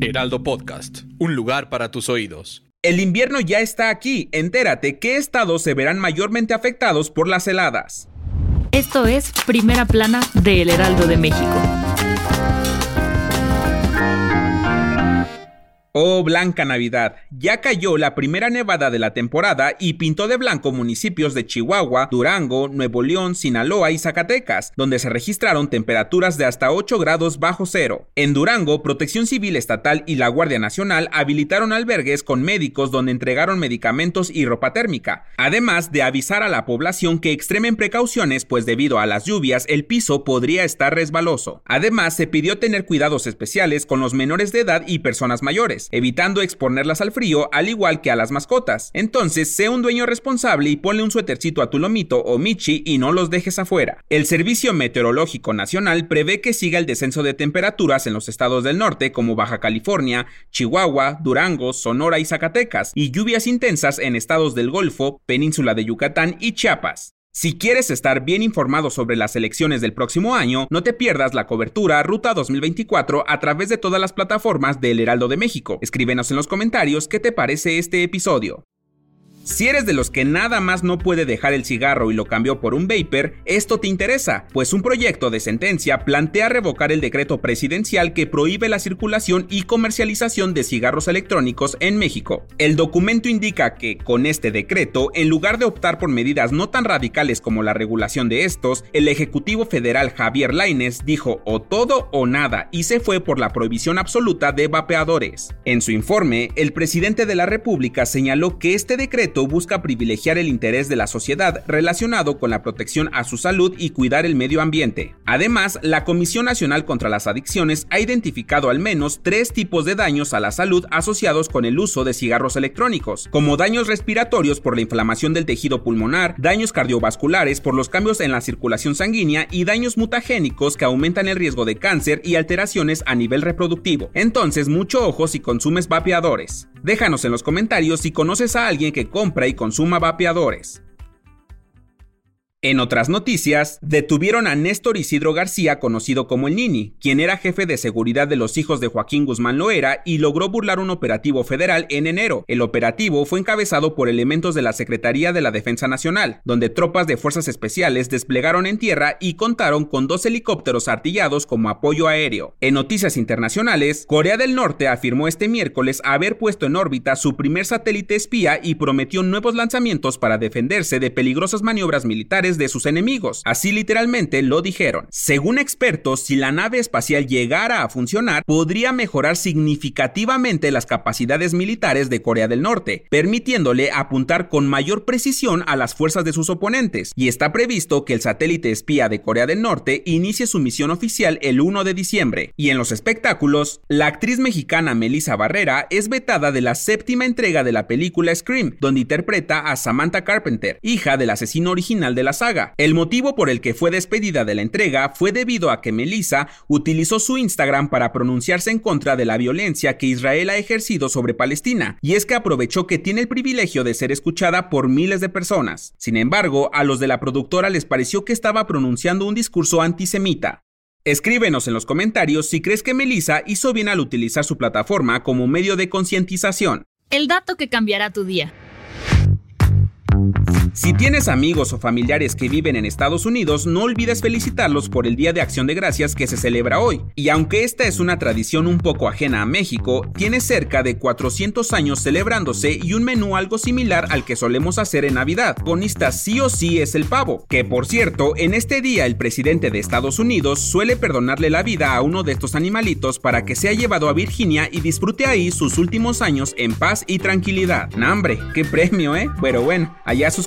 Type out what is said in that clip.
Heraldo Podcast, un lugar para tus oídos. El invierno ya está aquí. Entérate qué estados se verán mayormente afectados por las heladas. Esto es Primera Plana de El Heraldo de México. Oh, Blanca Navidad, ya cayó la primera nevada de la temporada y pintó de blanco municipios de Chihuahua, Durango, Nuevo León, Sinaloa y Zacatecas, donde se registraron temperaturas de hasta 8 grados bajo cero. En Durango, Protección Civil Estatal y la Guardia Nacional habilitaron albergues con médicos donde entregaron medicamentos y ropa térmica, además de avisar a la población que extremen precauciones pues debido a las lluvias el piso podría estar resbaloso. Además, se pidió tener cuidados especiales con los menores de edad y personas mayores evitando exponerlas al frío al igual que a las mascotas. Entonces, sé un dueño responsable y ponle un suétercito a tu lomito o michi y no los dejes afuera. El Servicio Meteorológico Nacional prevé que siga el descenso de temperaturas en los estados del norte como Baja California, Chihuahua, Durango, Sonora y Zacatecas, y lluvias intensas en estados del Golfo, Península de Yucatán y Chiapas. Si quieres estar bien informado sobre las elecciones del próximo año, no te pierdas la cobertura Ruta 2024 a través de todas las plataformas del Heraldo de México. Escríbenos en los comentarios qué te parece este episodio. Si eres de los que nada más no puede dejar el cigarro y lo cambió por un vapor, esto te interesa, pues un proyecto de sentencia plantea revocar el decreto presidencial que prohíbe la circulación y comercialización de cigarros electrónicos en México. El documento indica que, con este decreto, en lugar de optar por medidas no tan radicales como la regulación de estos, el Ejecutivo Federal Javier Laines dijo o todo o nada y se fue por la prohibición absoluta de vapeadores. En su informe, el presidente de la República señaló que este decreto busca privilegiar el interés de la sociedad relacionado con la protección a su salud y cuidar el medio ambiente. Además, la Comisión Nacional contra las Adicciones ha identificado al menos tres tipos de daños a la salud asociados con el uso de cigarros electrónicos, como daños respiratorios por la inflamación del tejido pulmonar, daños cardiovasculares por los cambios en la circulación sanguínea y daños mutagénicos que aumentan el riesgo de cáncer y alteraciones a nivel reproductivo. Entonces, mucho ojo si consumes vapeadores. Déjanos en los comentarios si conoces a alguien que compra y consuma vapeadores. En otras noticias, detuvieron a Néstor Isidro García, conocido como el Nini, quien era jefe de seguridad de los hijos de Joaquín Guzmán Loera y logró burlar un operativo federal en enero. El operativo fue encabezado por elementos de la Secretaría de la Defensa Nacional, donde tropas de fuerzas especiales desplegaron en tierra y contaron con dos helicópteros artillados como apoyo aéreo. En noticias internacionales, Corea del Norte afirmó este miércoles haber puesto en órbita su primer satélite espía y prometió nuevos lanzamientos para defenderse de peligrosas maniobras militares de sus enemigos. Así literalmente lo dijeron. Según expertos, si la nave espacial llegara a funcionar, podría mejorar significativamente las capacidades militares de Corea del Norte, permitiéndole apuntar con mayor precisión a las fuerzas de sus oponentes. Y está previsto que el satélite espía de Corea del Norte inicie su misión oficial el 1 de diciembre. Y en los espectáculos, la actriz mexicana Melissa Barrera es vetada de la séptima entrega de la película Scream, donde interpreta a Samantha Carpenter, hija del asesino original de la saga. El motivo por el que fue despedida de la entrega fue debido a que Melissa utilizó su Instagram para pronunciarse en contra de la violencia que Israel ha ejercido sobre Palestina, y es que aprovechó que tiene el privilegio de ser escuchada por miles de personas. Sin embargo, a los de la productora les pareció que estaba pronunciando un discurso antisemita. Escríbenos en los comentarios si crees que Melissa hizo bien al utilizar su plataforma como medio de concientización. El dato que cambiará tu día. Si tienes amigos o familiares que viven en Estados Unidos, no olvides felicitarlos por el Día de Acción de Gracias que se celebra hoy. Y aunque esta es una tradición un poco ajena a México, tiene cerca de 400 años celebrándose y un menú algo similar al que solemos hacer en Navidad. Bonista sí o sí es el pavo, que por cierto, en este día el presidente de Estados Unidos suele perdonarle la vida a uno de estos animalitos para que sea llevado a Virginia y disfrute ahí sus últimos años en paz y tranquilidad. Nambre, qué premio, ¿eh? Pero bueno, allá sus